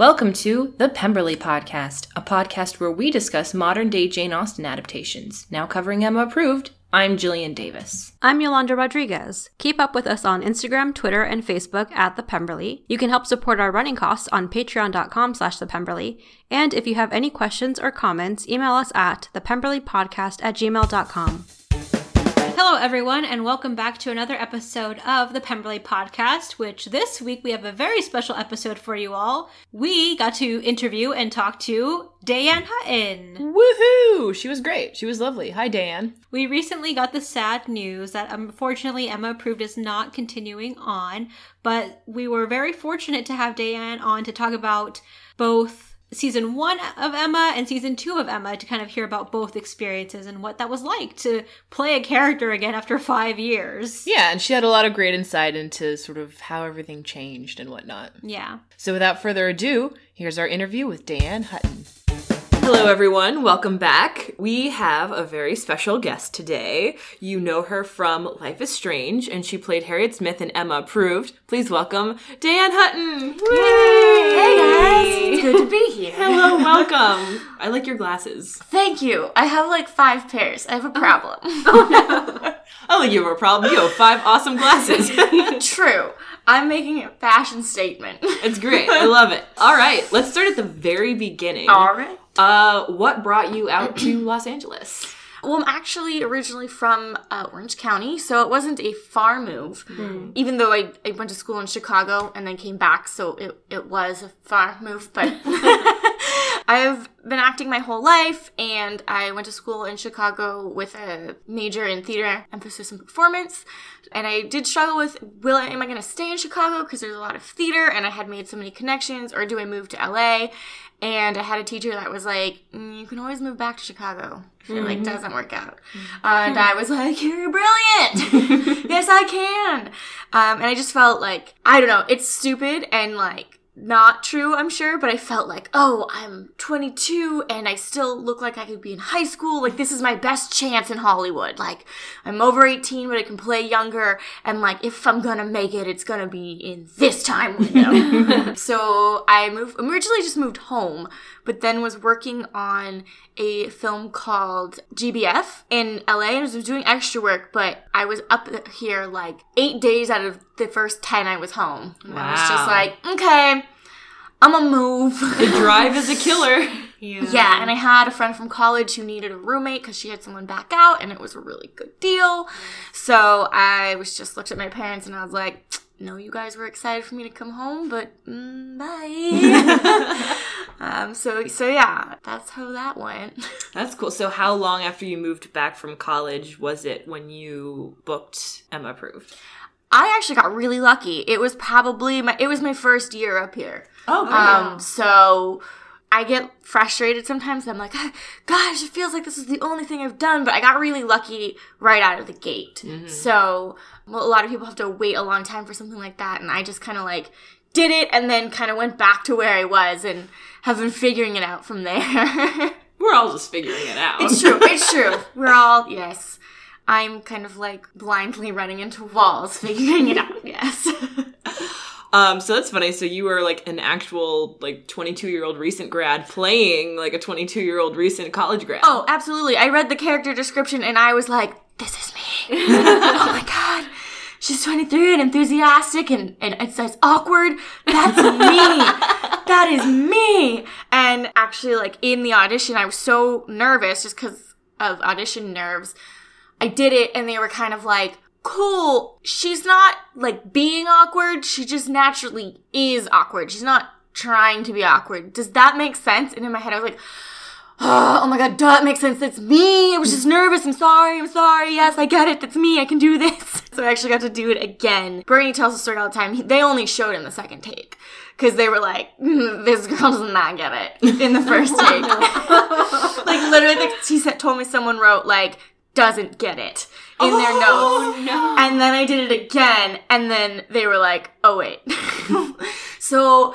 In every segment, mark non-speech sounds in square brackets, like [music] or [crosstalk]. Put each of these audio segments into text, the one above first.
Welcome to the Pemberley Podcast, a podcast where we discuss modern day Jane Austen adaptations. Now covering Emma approved, I'm Jillian Davis. I'm Yolanda Rodriguez. Keep up with us on Instagram, Twitter, and Facebook at The Pemberley. You can help support our running costs on patreon.com slash The Pemberley. And if you have any questions or comments, email us at thepemberleypodcast at gmail.com. Hello, everyone, and welcome back to another episode of the Pemberley Podcast, which this week we have a very special episode for you all. We got to interview and talk to Dayeanne Hutton. Woohoo! She was great. She was lovely. Hi, Dayeanne. We recently got the sad news that unfortunately Emma Approved is not continuing on, but we were very fortunate to have Dayeanne on to talk about both season one of Emma and season two of Emma to kind of hear about both experiences and what that was like to play a character again after five years. Yeah, and she had a lot of great insight into sort of how everything changed and whatnot. Yeah. So without further ado, here's our interview with Dayeanne Hutton. Hello, everyone. Welcome back. We have a very special guest today. You know her from Life is Strange, and she played Harriet Smith in Emma Approved. Please welcome Dayeanne Hutton. Hey guys, it's good to be here. Hello, welcome. I like your glasses. Thank you. I have like five pairs. I have a problem. [laughs] Oh, I like oh, you have a problem. You have five awesome glasses. [laughs] True. I'm making a fashion statement. it's great. I love it. All right, let's start at the very beginning. All right. Uh, what brought you out to [clears throat] Los Angeles? Well, I'm actually originally from uh, Orange County, so it wasn't a far move. Even though I, I went to school in Chicago and then came back, so it, it was a far move. But [laughs] I've been acting my whole life, and I went to school in Chicago with a major in theater, emphasis in performance. And I did struggle with, will I, am I going to stay in Chicago because there's a lot of theater, and I had made so many connections, or do I move to LA? And I had a teacher that was like, mm, "You can always move back to Chicago if it like doesn't work out." Uh, and I was like, "You're brilliant! [laughs] yes, I can." Um, and I just felt like I don't know. It's stupid and like not true, I'm sure, but I felt like, oh, I'm 22 and I still look like I could be in high school. Like, this is my best chance in Hollywood. Like, I'm over 18, but I can play younger. And, like, if I'm gonna make it, it's gonna be in this time window. [laughs] so I moved, originally just moved home, but then was working on a film called GBF in LA and was doing extra work, but I was up here like eight days out of the first 10 I was home. And I was just like, okay, I'm gonna move. The drive is a [laughs] killer. Yeah, and I had a friend from college who needed a roommate because she had someone back out, and it was a really good deal. So I was just looked at my parents and I was like, "No, you guys were excited for me to come home, but mm, bye." [laughs] um, so so yeah, that's how that went. [laughs] That's cool. So, how long after you moved back from college was it when you booked Emma Approved? I actually got really lucky. It was probably my it was my first year up here. Oh, Um, so I get frustrated sometimes. I'm like, "Ah, [laughs] gosh, it feels like this is the only thing I've done, but I got really lucky right out of the gate. So well, a lot of people have to wait a long time for something like that, and I just kind of like did it and then kind of went back to where I was and have been figuring it out from there. [laughs] We're all just figuring it out. it's true. It's true. We're all yes. I'm kind of like blindly running into walls, figuring it out. Um, so that's funny. So you were like an actual like 22 year old recent grad playing like a 22 year old recent college grad. Oh, absolutely. I read the character description and I was like, this is me. [laughs] oh my god. She's 23 and enthusiastic and, and it says awkward. That's me. [laughs] that is me. And actually, like in the audition, I was so nervous just because of audition nerves. I did it and they were kind of like, cool. She's not like being awkward. She just naturally is awkward. She's not trying to be awkward. Does that make sense? And in my head, I was like, [sighs] oh my god, duh, it makes sense. It's me. I was just nervous. I'm sorry. I'm sorry. Yes, I get it. That's me. I can do this. [laughs] So I actually got to do it again. Bernie tells the story all the time. He- They only showed in the second take because they were like, "Mm, [laughs] this girl does not get it in the first [laughs] take. like literally, he said, told me someone wrote like doesn't get it in their oh, notes. no. And then I did it again, and then they were like, oh, wait. [laughs] so,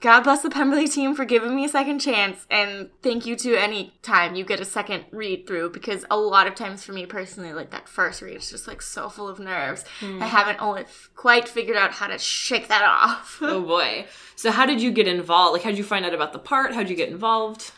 God bless the Pemberley team for giving me a second chance, and thank you to any time you get a second read through because a lot of times for me personally, like that first read is just like so full of nerves. Hmm. I haven't always quite figured out how to shake that off. Oh boy. So how did you get involved? Like how did you find out about the part? How did you get involved?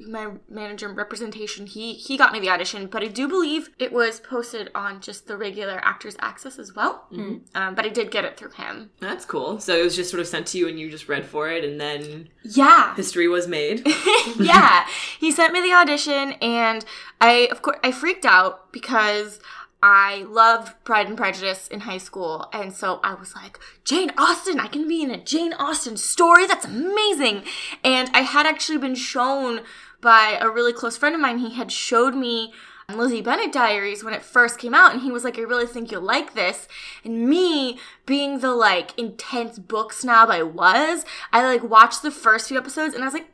My manager representation he he got me the audition but i do believe it was posted on just the regular actors access as well. Um, but i did get it through him. That's cool. So it was just sort of sent to you and you just read for it and then yeah. history was made. [laughs] yeah. He sent me the audition and i of course i freaked out because I loved Pride and Prejudice in high school, and so I was like, Jane Austen, I can be in a Jane Austen story. That's amazing. And I had actually been shown by a really close friend of mine. He had showed me um, Lizzie Bennet Diaries when it first came out, and he was like, I really think you'll like this. And me, being the like intense book snob I was, I like watched the first few episodes and I was like,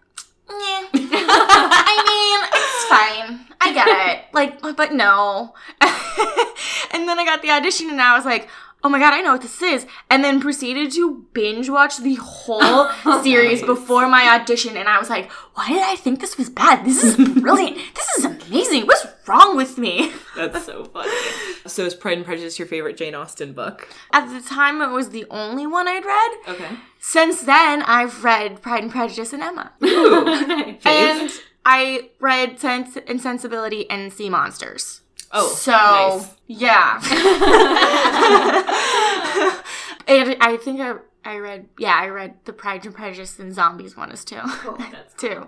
yeah. [laughs] I mean, it's fine. I get it. Like, [laughs] but no. [laughs] and then I got the audition and I was like, oh my god, I know what this is. And then proceeded to binge watch the whole [laughs] oh, series before my audition. And I was like, why did I think this was bad? This is brilliant. this is amazing. What's wrong with me? That's so funny. So is Pride and Prejudice your favorite Jane Austen book? At the time, it was the only one I'd read. Okay. Since then, I've read Pride and Prejudice and Emma. Fave? And I read Sense and Sensibility and Sea Monsters. oh, So nice. yeah. [laughs] and I think I I read yeah, I read the Pride and Prejudice and Zombies one is too. That's [laughs] too.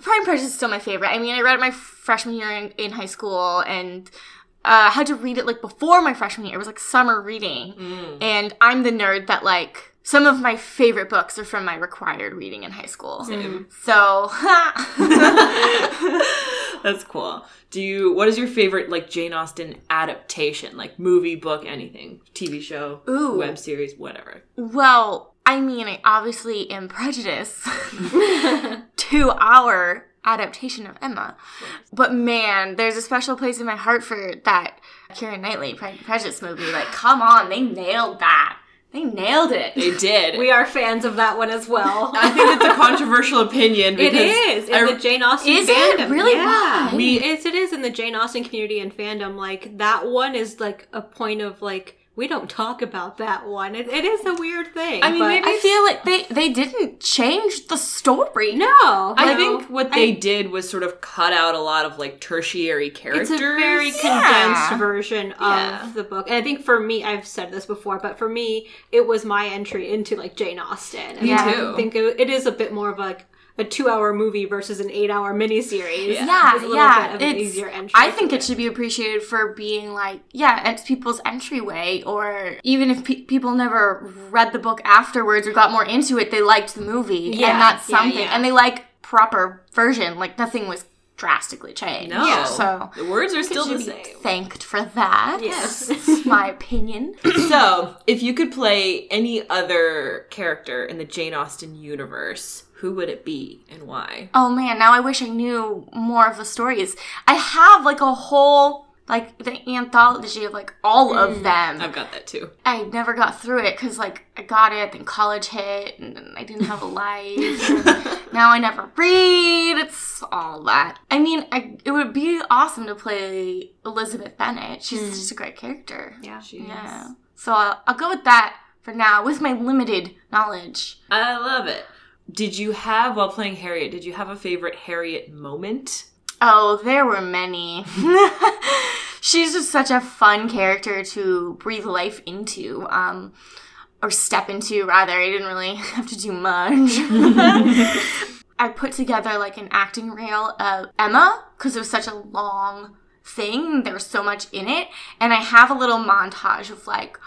Pride and Prejudice is still my favorite. I mean I read it my freshman year in, in high school and uh, had to read it like before my freshman year. It was like summer reading. And I'm the nerd that like some of my favorite books are from my required reading in high school. Same. Mm. So [laughs] [laughs] That's cool. Do you? What is your favorite like Jane Austen adaptation? Like movie, book, anything, TV show, Ooh. web series, whatever. Well, I mean, I obviously am prejudiced [laughs] to our adaptation of Emma. But man, there's a special place in my heart for that Keira Knightley Pride and Prejudice movie. Like, come on, they nailed that. They nailed it. They did. We are fans of that one as well. I think it's a controversial opinion [laughs] It because is in I- the Jane Austen Is it? fandom. Really? Yeah, we it is in the Jane Austen community and fandom. Like that one is like a point of like we don't talk about that one. It, it is a weird thing. I mean, but maybe I feel like they, they didn't change the story. no. I no. think what they I- did was sort of cut out a lot of like tertiary characters. It's a very condensed Yeah. version Yeah. of the book. And I think for me, I've said this before, but for me, it was my entry into like Jane Austen. And Me I too. think it, it is a bit more of like a two hour movie versus an eight hour miniseries. Yeah, yeah. bit of an it's, easier entry. I think to it should be appreciated for being like, yeah, it's people's entryway, or even if pe- people never read the book afterwards or got more into it, they liked the movie, Yeah, and that's yeah, something. yeah. And they like proper version, like nothing was drastically changed. No, Yeah. So the words are still the be same. thanked for that. Yes. [laughs] My opinion. [clears throat] So, if you could play any other character in the Jane Austen universe, who would it be and why? Oh man, now I wish I knew more of the stories. I have like a whole like the anthology of like all of mm. them. I've got that too. I never got through it because like I got it, then college hit, and then I didn't have a [laughs] life. now I never read. It's all that. I mean, I, it would be awesome to play Elizabeth Bennet. She's mm. just a great character. Yeah. Yeah. So I'll, I'll go with that for now, with my limited knowledge. I love it. Did you have, while playing Harriet, did you have a favorite Harriet moment? Oh, there were many. [laughs] She's just such a fun character to breathe life into, um, or step into, rather. I didn't really [laughs] have to do much. [laughs] I put together like an acting reel of Emma because it was such a long thing. There was so much in it. And I have a little montage of like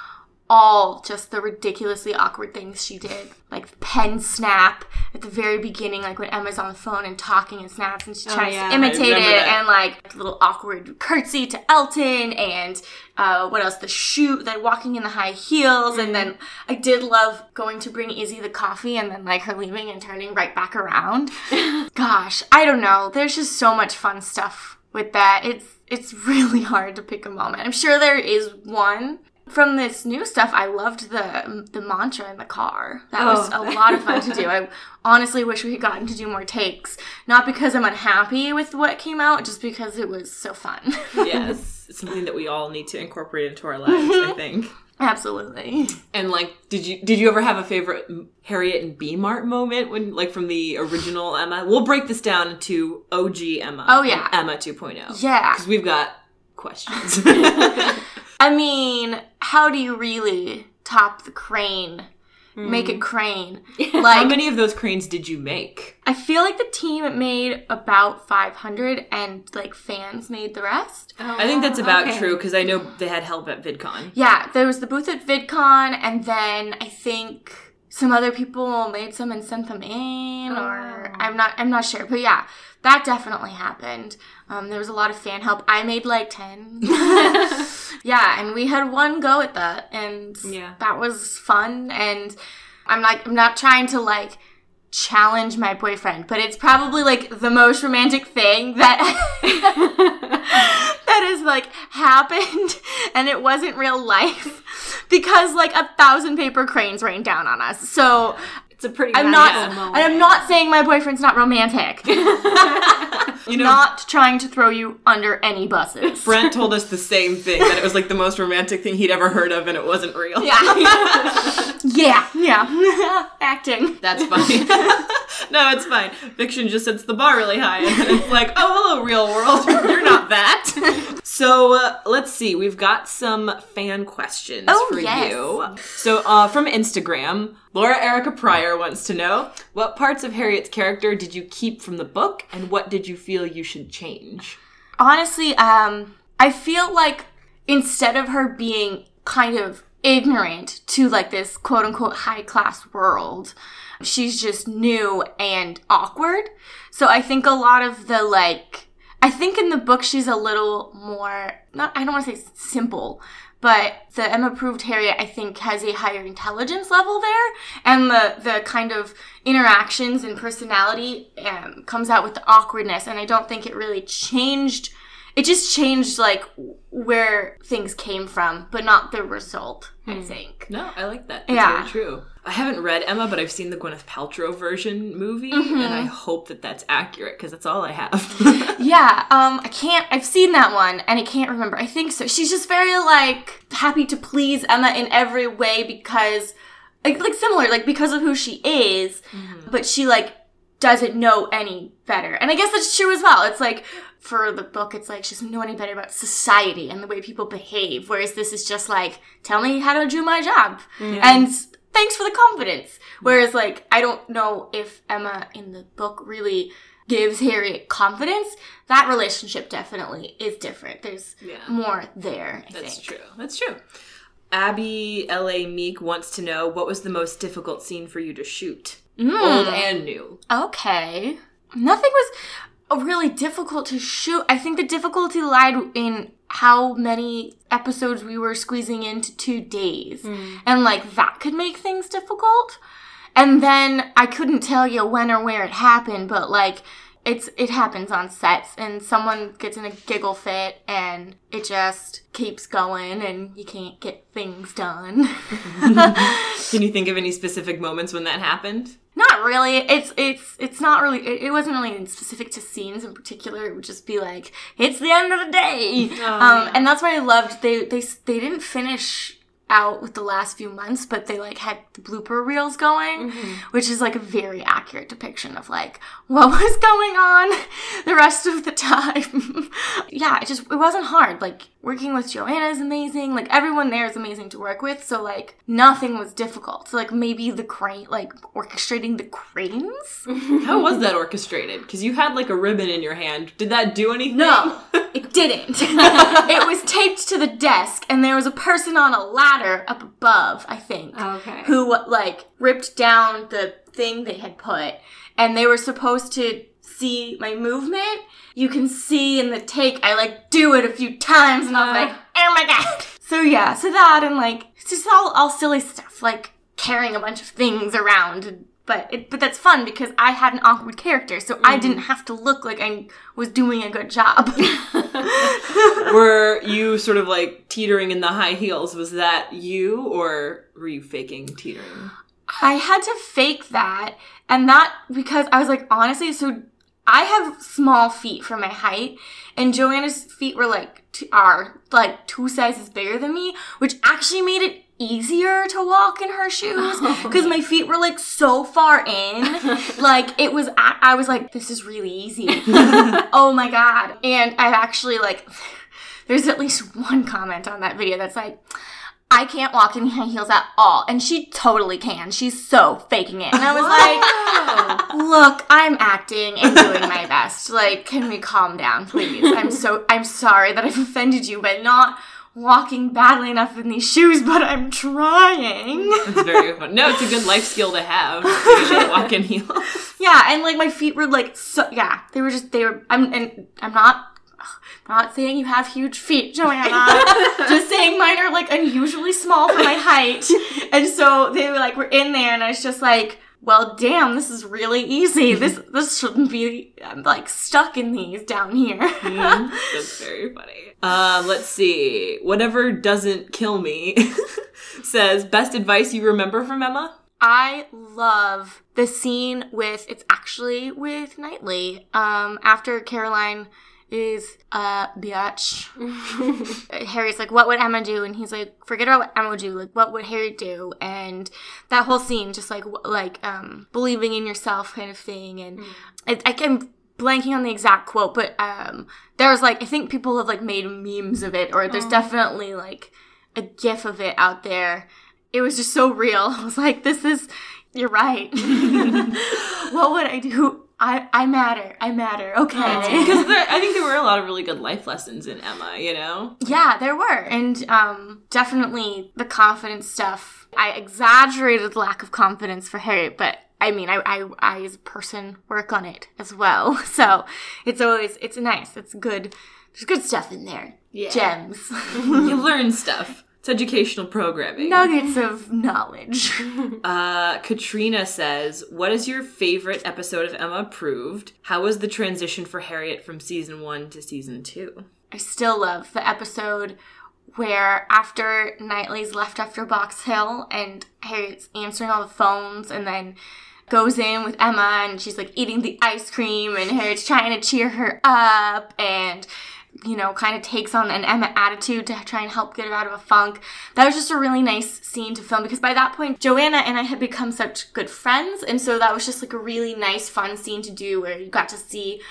all just the ridiculously awkward things she did. Like pen snap at the very beginning, like when Emma's on the phone and talking and snaps and she tries yeah. to imitate it. that. And like the little awkward curtsy to Elton and uh, what else? The shoe, then walking in the high heels. And then I did love going to bring Izzy the coffee and then like her leaving and turning right back around. [laughs] Gosh, I don't know. There's just so much fun stuff with that. It's it's really [laughs] hard to pick a moment. I'm sure there is one. From this new stuff, I loved the the mantra in the car. That was Oh. a lot of fun to do. [laughs] I honestly wish we had gotten to do more takes. Not because I'm unhappy with what came out, just because it was so fun. [laughs] yes, it's something that we all need to incorporate into our lives. I mm-hmm. think. Absolutely. And like, did you did you ever have a favorite Harriet and B Mart moment when like from the original Emma? We'll break this down into OG Emma. Oh, yeah. Emma 2.0. Yeah. because we've got questions. [laughs] I mean, how do you really top the crane? Make it hmm. crane. [laughs] like, How many of those cranes did you make? I feel like the team made about 500 and like fans made the rest. I think that's oh, about okay. true because I know they had help at VidCon. Yeah, there was the booth at VidCon and then I think some other people made some and sent them in or I'm not I'm not sure. But yeah, that definitely happened. Um, there was a lot of fan help. I made like 10. [laughs] yeah, and we had one go at that and Yeah. that was fun and I'm like I'm not trying to like challenge my boyfriend, but it's probably like the most romantic thing that [laughs] that has like happened [laughs] and it wasn't real life because like a thousand paper cranes rained down on us. So It's a pretty I'm not moment. I'm not saying my boyfriend's not romantic. [laughs] You know, not trying to throw you under any buses. [laughs] Brent told us the same thing that it was like the most romantic thing he'd ever heard of, and it wasn't real. Yeah. [laughs] yeah. Yeah. Acting. That's funny. no, it's fine. Fiction just sets the bar really high, and it's like, oh, hello, real world. You're not that. So uh, let's see. We've got some fan questions Oh, for yes. you. So uh, from Instagram, Laura Erica Pryor wants to know what parts of Harriet's character did you keep from the book, and what did you feel you should change? honestly, um, I feel like instead of her being kind of ignorant to like this quote unquote high class world, she's just new and awkward. So I think a lot of the like, I think in the book she's a little more, not, I don't want to say simple, but the Emma Approved Harriet, I think, has a higher intelligence level there, and the the kind of interactions and personality um, comes out with the awkwardness, and I don't think it really changed. It just changed like where things came from, but not the result. I think. No, I like that. That's Yeah. very true. I haven't read Emma, but I've seen the Gwyneth Paltrow version movie, Mm-hmm. and I hope that that's accurate because that's all I have. [laughs] Yeah, um, I can't. I've seen that one, and I can't remember. I think so. She's just very like happy to please Emma in every way because, like, like similar, like because of who she is, but she like doesn't know any better. And I guess that's true as well. It's like for the book, it's like she doesn't know any better about society and the way people behave. Whereas this is just like, tell me how to do my job, and thanks for the confidence. Whereas like, I don't know if Emma in the book really gives Harriet confidence, that relationship definitely is different. There's Yeah. more there, I That's think. true. That's true. Abby L.A. Meek wants to know what was the most difficult scene for you to shoot? Hmm. Old and new. Okay. Nothing was really difficult to shoot. I think the difficulty lied in how many episodes we were squeezing into two days. Hmm. And like that could make things difficult. And then I couldn't tell you when or where it happened, but like it's it happens on sets and someone gets in a giggle fit and it just keeps going and you can't get things done. [laughs] Can you think of any specific moments when that happened? Not really. It's it's it's not really. It, it wasn't really specific to scenes in particular. It would just be like it's the end of the day, um, and that's why I loved. They they they didn't finish out with the last few months, but they like had the blooper reels going, mm-hmm. which is like a very accurate depiction of like what was [laughs] going on the rest of the time. [laughs] yeah, it just it wasn't hard. Like working with Joanna is amazing. Like everyone there is amazing to work with. So like nothing was difficult. So like maybe the crane, like orchestrating the cranes. [laughs] How was that orchestrated? Because you had like a ribbon in your hand. Did that do anything? No, [laughs] it didn't. [laughs] it was taped to the desk, and there was a person on a ladder up above, I think, Okay. who like ripped down the thing they had put, and they were supposed to see my movement. You can see in the take, I like do it a few times, and I was Uh. like, oh my god. [laughs] So yeah, so that and like it's just all all silly stuff, like carrying a bunch of things around but it, but that's fun because I had an awkward character, so I didn't have to look like I was doing a good job. [laughs] Were you sort of like teetering in the high heels? Was that you, or were you faking teetering? I had to fake that, and that because I was like, honestly, so I have small feet for my height, and Joanna's feet were like t- are like two sizes bigger than me, which actually made it easier to walk in her shoes [laughs] oh. because my feet were like so far in. [laughs] like it was, I, I was like, this is really easy. [laughs] oh my god! And I actually like, there's at least one comment on that video that's like. I can't walk in high heels at all. And she totally can. She's so faking it. And I was like, [laughs] look, I'm acting and doing my best. Like, can we calm down, please? I'm so, I'm sorry that I've offended you by not walking badly enough in these shoes, but I'm trying. It's very [laughs] fun. No, it's a good life skill to have. to walk in heels. [laughs] Yeah, and like my feet were like so yeah, they were just they were I'm and I'm not not saying you have huge feet, Joanna. [laughs] just saying mine are like unusually small for my height. [laughs] And so they were like were in there and I was just like well, damn, this is really easy. [laughs] This this shouldn't be. I'm like stuck in these down here. That's very funny. Uh, let's see. Whatever doesn't kill me says best advice you remember from Emma. I love the scene with it's actually with Knightley. Um, after Caroline is a bitch. [laughs] Harry's like, what would Emma do? And he's like, forget about what Emma would do. Like, what would Harry do? And that whole scene, just like like um, believing in yourself, kind of thing. And I, I can blanking on the exact quote, but um, there was like I think people have like made memes of it, or there's definitely like a gif of it out there. It was just so real. [laughs] I was like, this is. You're right. [laughs] what would I do? I, I matter. I matter. Okay. [laughs] Because I think there were a lot of really good life lessons in Emma, you know? Yeah, there were. And um, definitely the confidence stuff. I exaggerated the lack of confidence for Harry, but I mean, I, I, I as a person work on it as well. [laughs] So it's always, it's nice. It's good. There's good stuff in there. Yeah. Gems. [laughs] You learn stuff. It's educational programming. Nuggets of knowledge. [laughs] Uh, Katrina says, What is your favorite episode of Emma Approved? How was the transition for Harriet from season one to season two? I still love the episode where after Knightley's left after Box Hill and Harriet's answering all the phones and then goes in with Emma and she's like eating the ice cream and Harriet's trying to cheer her up and you know, kind of takes on an Emma attitude to try and help get her out of a funk. That was just a really nice scene to film because by that point, Joanna and I had become such good friends. And so that was just like a really nice, fun scene to do where you got to see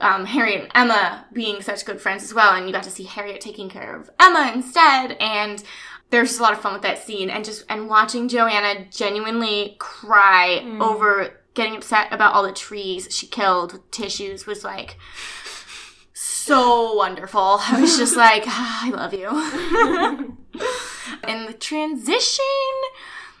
um, Harriet and Emma being such good friends as well. And you got to see Harriet taking care of Emma instead. And there's just a lot of fun with that scene and just, and watching Joanna genuinely cry over getting upset about all the trees she killed with tissues was like, so wonderful. I was just [laughs] like, ah, I love you. and the transition,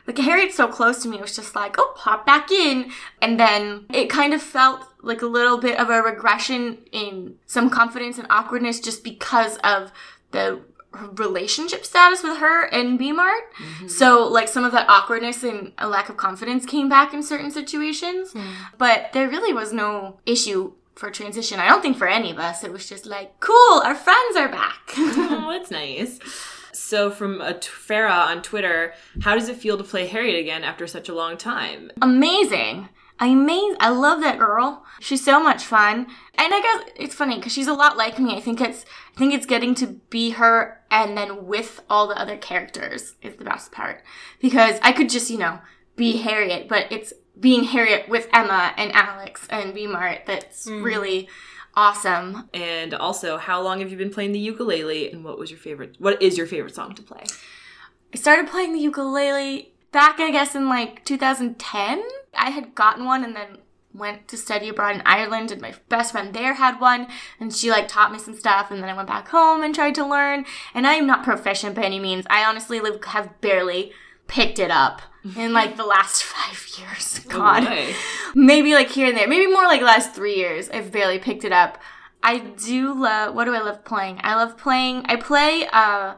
like Harriet's so close to me, it was just like, oh, pop back in. And then it kind of felt like a little bit of a regression in some confidence and awkwardness just because of the relationship status with her and B Mart. So like some of that awkwardness and a lack of confidence came back in certain situations. But there really was no issue for transition. I don't think for any of us. It was just like, cool, our friends are back. [laughs] Oh, that's nice. So, from a t- Farah on Twitter, how does it feel to play Harriet again after such a long time? Amazing. I Amazing. I love that girl. She's so much fun. And I guess it's funny because she's a lot like me. I think it's I think it's getting to be her and then with all the other characters is the best part. Because I could just, you know, be Harriet, but it's being Harriet with Emma and Alex and B Mart that's hmm. really awesome. And also, how long have you been playing the ukulele? And what was your favorite? What is your favorite song to play? I started playing the ukulele back, I guess, in like 2010. I had gotten one and then went to study abroad in Ireland, and my best friend there had one, and she like taught me some stuff. And then I went back home and tried to learn. And I am not proficient by any means. I honestly have barely picked it up in like the last [laughs] five years. God, maybe like here and there, maybe more like last three years. I've barely picked it up. I do love. What do I love playing? I love playing. I play. uh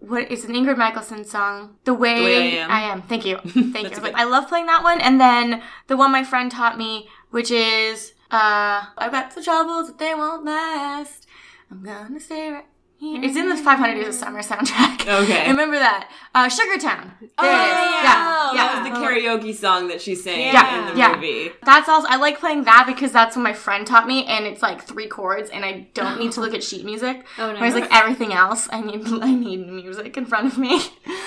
what is an Ingrid Michaelson song? The way, Way I Am. Thank you. [laughs] Thank you. I, That's was a like, I love playing that one. And then the one my friend taught me, which is uh I've got some troubles, but they won't last. I'm gonna stay right. It's in the 500 Days of Summer soundtrack. Okay. [laughs] Remember that. Uh, Sugar Town. Oh, is. Yeah. That was the karaoke song that she sang Yeah, in the yeah. movie. That's also I like playing that because that's what my friend taught me, and it's like three chords, and I don't need to look at sheet music. [gasps] Oh, Whereas like everything else, I need [laughs] I need music in front of me.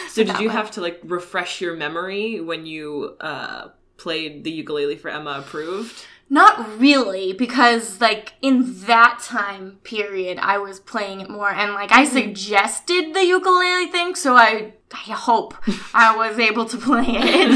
So [laughs] did you have to like refresh your memory when you uh, played the ukulele for Emma Approved? Not really, because like in that time period, I was playing it more, and like I mm-hmm. suggested the ukulele thing, so I I hope I was able to play it.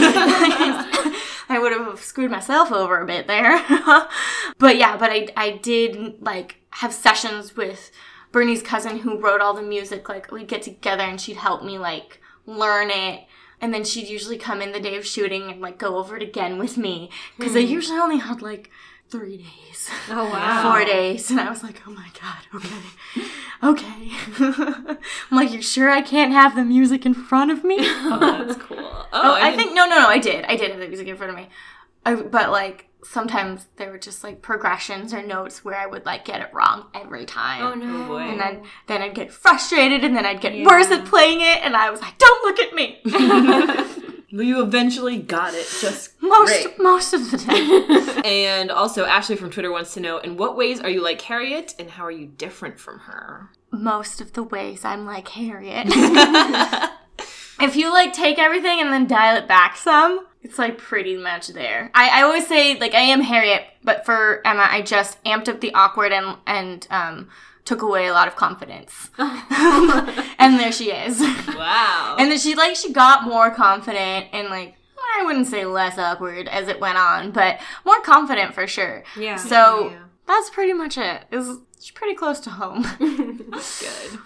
[laughs] I would have screwed myself over a bit there, [laughs] but yeah, but I I did like have sessions with Bernie's cousin who wrote all the music. Like we'd get together and she'd help me like learn it. And then she'd usually come in the day of shooting and like go over it again with me because I hmm. usually only had like three days, Oh [laughs] wow. four days, and I was like, oh my god, okay, okay. [laughs] I'm like, you sure I can't have the music in front of me? [laughs] Oh, that's cool. Oh, Oh, I, didn't- think no, no, no. I did. I did have the music in front of me. I, but like sometimes there were just like progressions or notes where I would like get it wrong every time. Oh no. Oh, boy. And then then I'd get frustrated, and then I'd get worse at playing it, and I was like, "Don't look at me." [laughs] Well, you eventually got it. Just most great. most of the time. [laughs] And also, Ashley from Twitter wants to know: In what ways are you like Harriet, and how are you different from her? most of the ways I'm like Harriet. [laughs] if you like take everything and then dial it back some, it's like pretty much there. I, I always say like I am Harriet, but for Emma, I just amped up the awkward and and um took away a lot of confidence. [laughs] [laughs] and there she is. Wow. And then she like she got more confident and like I wouldn't say less awkward as it went on, but more confident for sure. Yeah. So Yeah. that's pretty much it. It's pretty close to home. [laughs] good.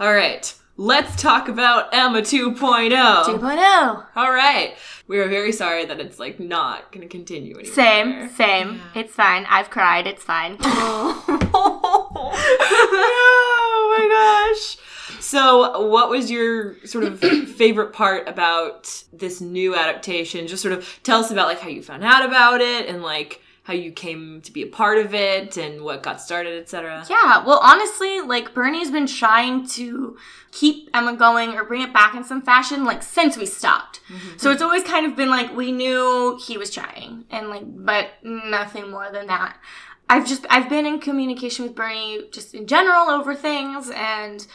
All right. Let's talk about Emma 2.0. 2.0. All right. We are very sorry that it's like not going to continue anymore. Same, same. It's fine. I've cried. It's fine. [laughs] [laughs] oh my gosh. So, what was your sort of [clears throat] favorite part about this new adaptation? Just sort of tell us about like how you found out about it and like how you came to be a part of it and what got started, etc. yeah, well, honestly, like Bernie's been trying to keep Emma going or bring it back in some fashion like since we stopped. Mm-hmm. So it's always kind of been like we knew he was trying and like but nothing more than that. I've just I've been in communication with Bernie just in general over things and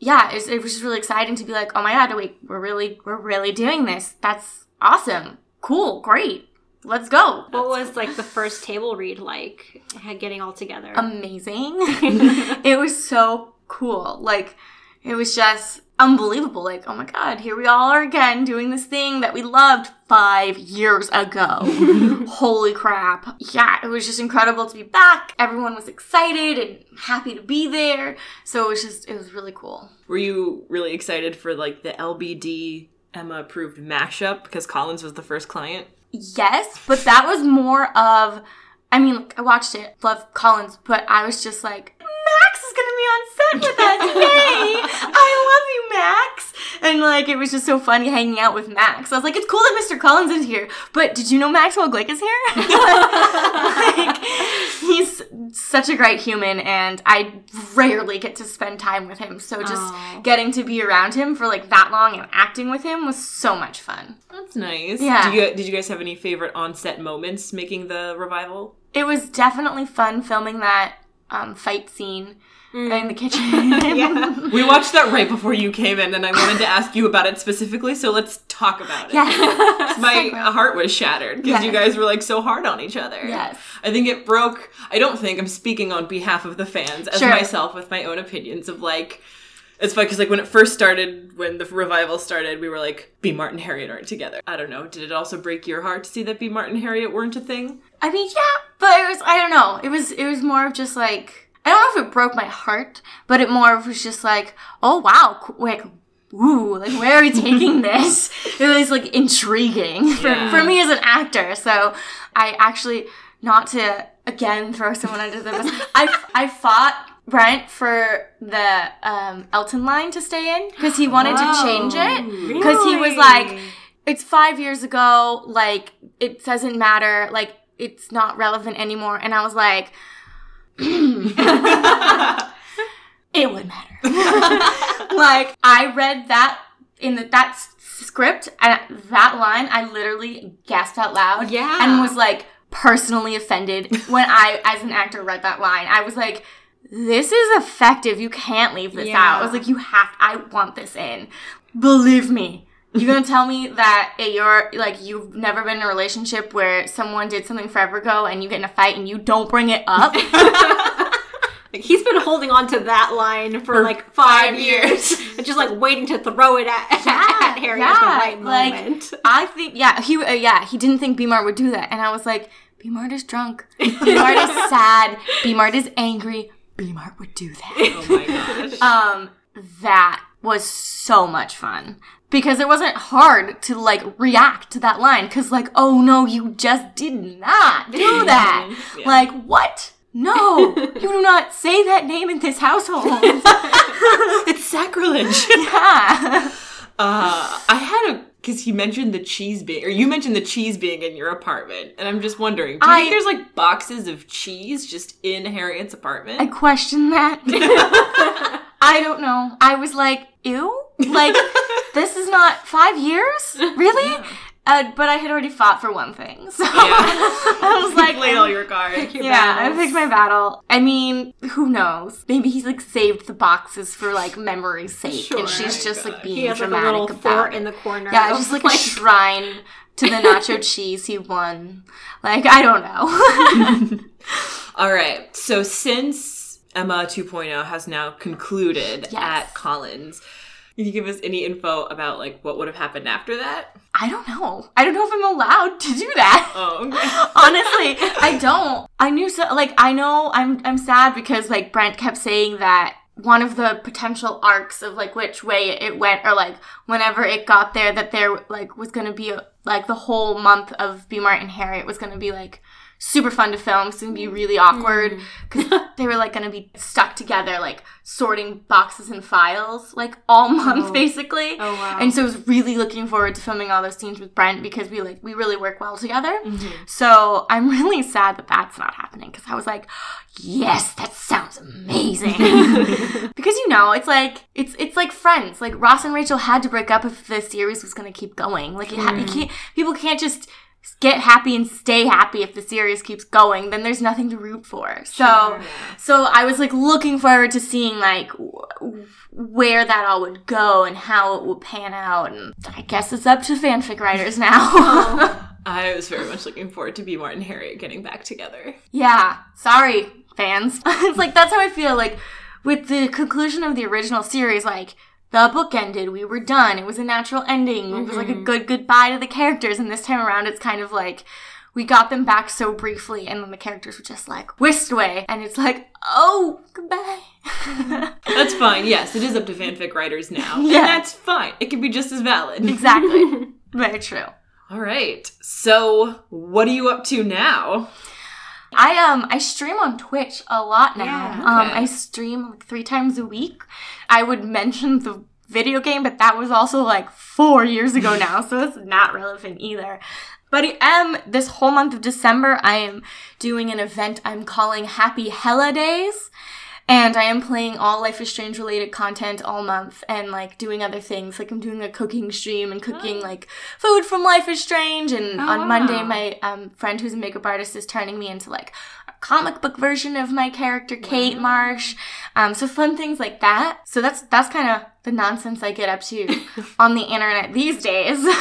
yeah, it's, it was just really exciting to be like, oh my god, wait, we're really we're really doing this. That's awesome, cool, great, let's go. What was like the first table read like? Getting all together. amazing. [laughs] it was so cool. Like, it was just unbelievable. Like, oh my god, here we all are again doing this thing that we loved five years ago. [laughs] Holy crap. Yeah, it was just incredible to be back. Everyone was excited and happy to be there. So it was just, it was really cool. Were you really excited for like the LBD Emma approved mashup because Collins was the first client? Yes, but that was more of, I mean, like, I watched it, love Collins, but I was just like, Max is gonna be on set with us. Yay! I love you, Max. And like, it was just so funny hanging out with Max. I was like, it's cool that Mr. Collins is here, but did you know Maxwell Glick is here? [laughs] like, he's such a great human, and I rarely get to spend time with him. So just Aw. getting to be around him for like that long and acting with him was so much fun. That's nice. Yeah. Did you, did you guys have any favorite on set moments making the revival? It was definitely fun filming that um, fight scene in the kitchen. [laughs] [laughs] We watched that right before you came in, and I wanted to ask you about it specifically, so let's talk about it. yes. [laughs] My heart was shattered because you guys were like so hard on each other. Yes. I think it broke. I don't think I'm speaking on behalf of the fans as Sure. myself with my own opinions of like. It's funny because like when it first started, when the revival started, we were like, B. Martin and Harriet aren't together. I don't know. Did it also break your heart to see that B. Martin and Harriet weren't a thing? I mean, yeah, but it was. I don't know. It was. It was more of just like. I don't know if it broke my heart, but it more was just like, oh wow, like. Ooh, like where are we taking [laughs] this? It was like intriguing for, Yeah. for me as an actor. So I actually, not to again throw someone under the bus, I, I fought Brent for the um, Elton line to stay in because he wanted to change it because he was like, it's five years ago, like it doesn't matter, like it's not relevant anymore. And I was like, [laughs] it would matter. [laughs] like I read that in the that s- script and that line, I literally gasped out loud. Yeah. and was like personally offended when I, as an actor, read that line. I was like. This is effective. You can't leave this Yeah. out. I was like, you have. I want this in. Believe me. You're gonna tell me that you're like you've never been in a relationship where someone did something forever ago and you get in a fight and you don't bring it up? [laughs] Like, he's been holding on to that line for, like five, five years, [laughs] and just like waiting to throw it at, [laughs] at Harry at the right like, moment. I think, yeah, he, uh, yeah, he didn't think B-Mart would do that, and I was like, B-Mart is drunk, B-Mart is sad, B-Mart is angry, B-Mart would do that. Oh my gosh. Um, that was so much fun because it wasn't hard to like react to that line because like, oh no, you just did not do [laughs] that. Yeah. Like what? No, [laughs] you do not say that name in this household. [laughs] it's sacrilege. yeah. Uh, I had a because he mentioned the cheese being, or you mentioned the cheese being in your apartment, and I'm just wondering, do you I- think there's like boxes of cheese just in Harriet's apartment? I question that. I don't know. I was like, ew? Like, this is not five years? [laughs] Really? Uh, but I had already fought for one thing. [laughs] So yeah. [laughs] I was like, Play all your cards. yeah, I picked my battle. I mean, who knows? Maybe he's like saved the boxes for like memory's sake, and she's just like being He has like a dramatic little about fort it. in the corner. yeah, of, just like, a shrine to the nacho cheese he won. Like I don't know. All right. So since Emma 2.0 has now concluded Yes. at Collins, can you give us any info about like what would have happened after that? I don't know. I don't know if I'm allowed to do that. Oh, okay. [laughs] Honestly, I don't. I knew so like I know I'm I'm sad because like Brent kept saying that one of the potential arcs of like which way it went or like whenever it got there that there like was going to be like the whole month of B Mart and Harriet was going to be like super fun to film. It's to be really mm-hmm. awkward mm-hmm. because [laughs] they were like going to be stuck together like sorting boxes and files like all [laughs] month oh. basically. Oh, wow. And so I was really looking forward to filming all those scenes with Brent because we like we really work well together. Mm-hmm. So I'm really sad that that's not happening because I was like, yes, that sounds amazing. [laughs] because you know, it's like it's it's like Friends. Like Ross and Rachel had to break up if the series was going to keep going. Like you, ha- you mm. can't people can't just get happy and stay happy if the series keeps going then there's nothing to root for. So so i was like looking forward to seeing like w- where that all would go and how it would pan out and i guess it's up to fanfic writers [laughs] now. Oh, I was very much looking forward to B. Martin and Harriet getting back together. yeah. Sorry fans. [laughs] It's like that's how i feel like with the conclusion of the original series like the book ended we were done it was a natural ending it was like a good goodbye to the characters and this time around it's kind of like we got them back so briefly and then the characters were just like whisked away and it's like oh goodbye [laughs] That's fine. Yes, it is up to fanfic writers now. Yeah. And that's fine. It can be just as valid. exactly [laughs] very true All right. So, what are you up to now? I um I stream on Twitch a lot now. Yeah, Um. I stream like three times a week. I would mention the video game, but that was also like four years ago now, so it's not relevant either. But I am this whole month of December. I am doing an event I'm calling Happy Hella Days. And I am playing all Life is Strange related content all month and like doing other things. Like I'm doing a cooking stream and cooking like food from Life is Strange. And on wow. Monday, my um, friend who's a makeup artist is turning me into like comic book version of my character, Kate Marsh. Um, so fun things like that. So that's that's kind of the nonsense I get up to [laughs] on the internet these days. [laughs]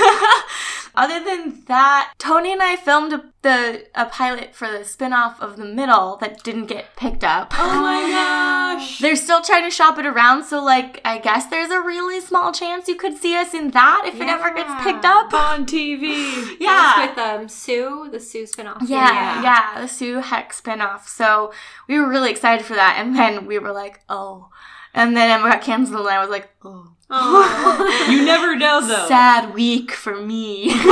Other than that, Tony and I filmed a, the a pilot for the spin-off of The Middle that didn't get picked up. Oh my [laughs] gosh. They're still trying to shop it around, so like I guess there's a really small chance you could see us in that if it ever gets picked up. On TV. Yeah. with um Sue, the Sue spinoff. Yeah, yeah, the Sue Heck spinoff. So we were really excited for that, and then we were like, oh. And then Emma got canceled, and I was like, oh. You never know though. [laughs] Sad week for me. [laughs]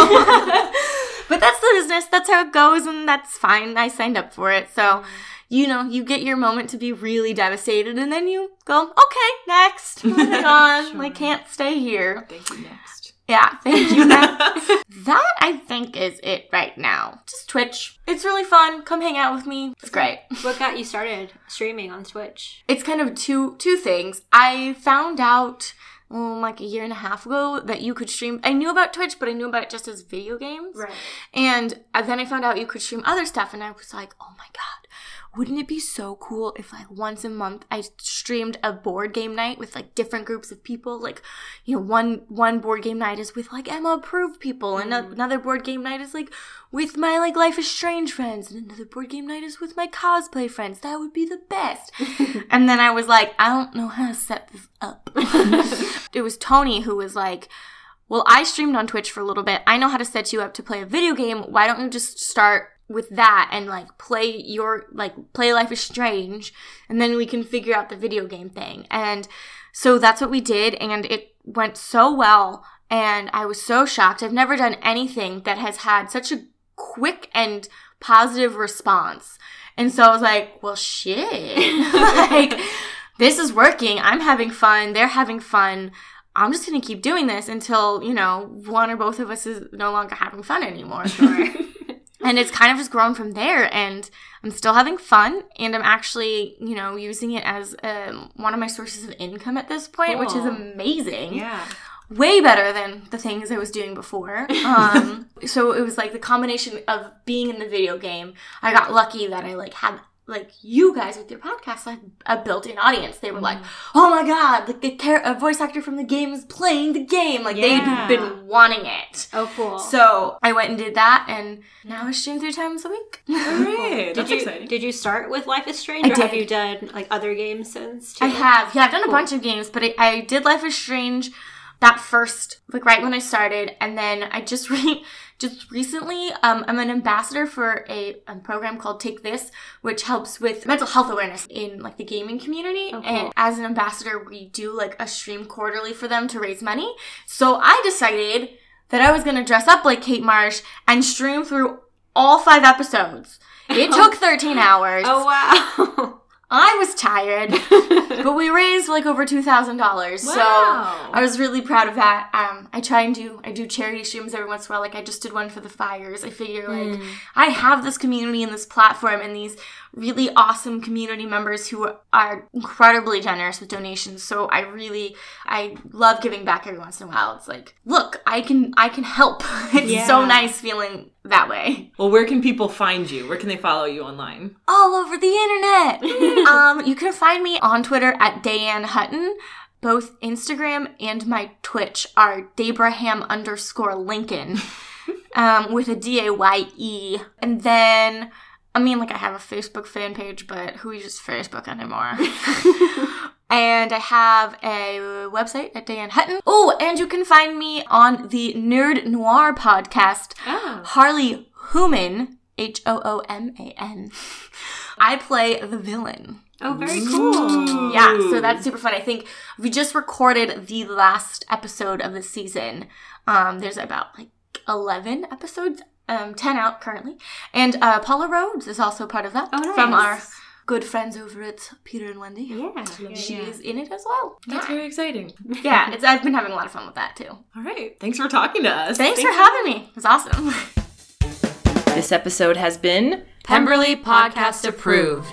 but that's the business. That's how it goes, and that's fine. I signed up for it. So, you know, you get your moment to be really devastated and then you go, okay, next. Moving [laughs] on. Sure. I can't stay here. Thank you. Next. Yeah, thank you. that, [laughs] [laughs] that I think is it right now. Just Twitch. It's really fun. Come hang out with me. It's great. [laughs] What got you started streaming on Twitch? It's kind of two two things. I found out um, like a year and a half ago that you could stream. I knew about Twitch, but I knew about it just as video games. Right. And uh, then I found out you could stream other stuff, and I was like, oh my god, wouldn't it be so cool if like once a month I streamed a board game night with like different groups of people? Like, you know, one one board game night is with like Emma approved people, and a- another board game night is like with my like Life is Strange friends, and another board game night is with my cosplay friends. That would be the best. [laughs] and then I was like, I don't know how to set this up. [laughs] it was Tony who was like, well, I streamed on Twitch for a little bit. I know how to set you up to play a video game. Why don't you just start with that and like play your like play Life is Strange and then we can figure out the video game thing. And so that's what we did and it went so well and I was so shocked. I've never done anything that has had such a quick and positive response. And so I was like, well shit. [laughs] like this is working. I'm having fun. They're having fun. I'm just gonna keep doing this until you know one or both of us is no longer having fun anymore. [laughs] and it's kind of just grown from there. And I'm still having fun, and I'm actually you know using it as um, one of my sources of income at this point, which is amazing Yeah. way better than the things I was doing before. [laughs] Um, so it was like the combination of being in the video game. I got lucky that I like had like you guys with your podcast like a built-in audience. They were like, mm-hmm. "Oh my god, like a, char- a voice actor from the game is playing the game." Like Yeah. they'd been wanting it. Oh, cool. So I went and did that, and now I stream three times a week. [laughs] All right. did That's you exciting. did you start with Life is Strange, I or have you done like other games since? Too? I have. Yeah, I've done a bunch of games, but I, I did Life is Strange that first, like right when I started, and then I just [laughs] re- just recently, um, I'm an ambassador for a, a program called Take This, which helps with mental health awareness in like the gaming community. Oh, cool. And as an ambassador, we do like a stream quarterly for them to raise money. So I decided that I was gonna dress up like Kate Marsh and stream through all five episodes. It [laughs] took 13 hours. Oh wow. [laughs] I was tired, [laughs] but we raised like over two thousand dollars. So I was really proud of that. Um, I try and do I do charity streams every once in a while. Like I just did one for the fires. I figure like I have this community and this platform and these really awesome community members who are incredibly generous with donations. So I really I love giving back every once in a while. It's like look, I can I can help. [laughs] It's so nice feeling that way. well, where can people find you? Where can they follow you online? all over the internet. [laughs] um, you can find me on Twitter at Dayeanne Hutton. Both Instagram and my Twitch are Dayebraham underscore Lincoln [laughs] um, with a D A Y E. And then, I mean, like, I have a Facebook fan page, but who uses Facebook anymore? [laughs] and I have a website at Dayeanne Hutton. Oh, and you can find me on the Nerd Noir podcast. Oh. Harley Hooman, H O O M A N. I play the villain. Oh, very cool. Yeah, so that's super fun. I think we just recorded the last episode of the season. Um, there's about like 11 episodes, um, 10 out currently. And uh, Paula Rhodes is also part of that Oh, nice. from our good friends over at Peter and Wendy. Yeah. She yeah. is in it as well. That's very exciting. Yeah, [laughs] it's, I've been having a lot of fun with that too. All right. Thanks for talking to us. Thanks for having me. It was awesome. This episode has been Pemberley Podcast approved.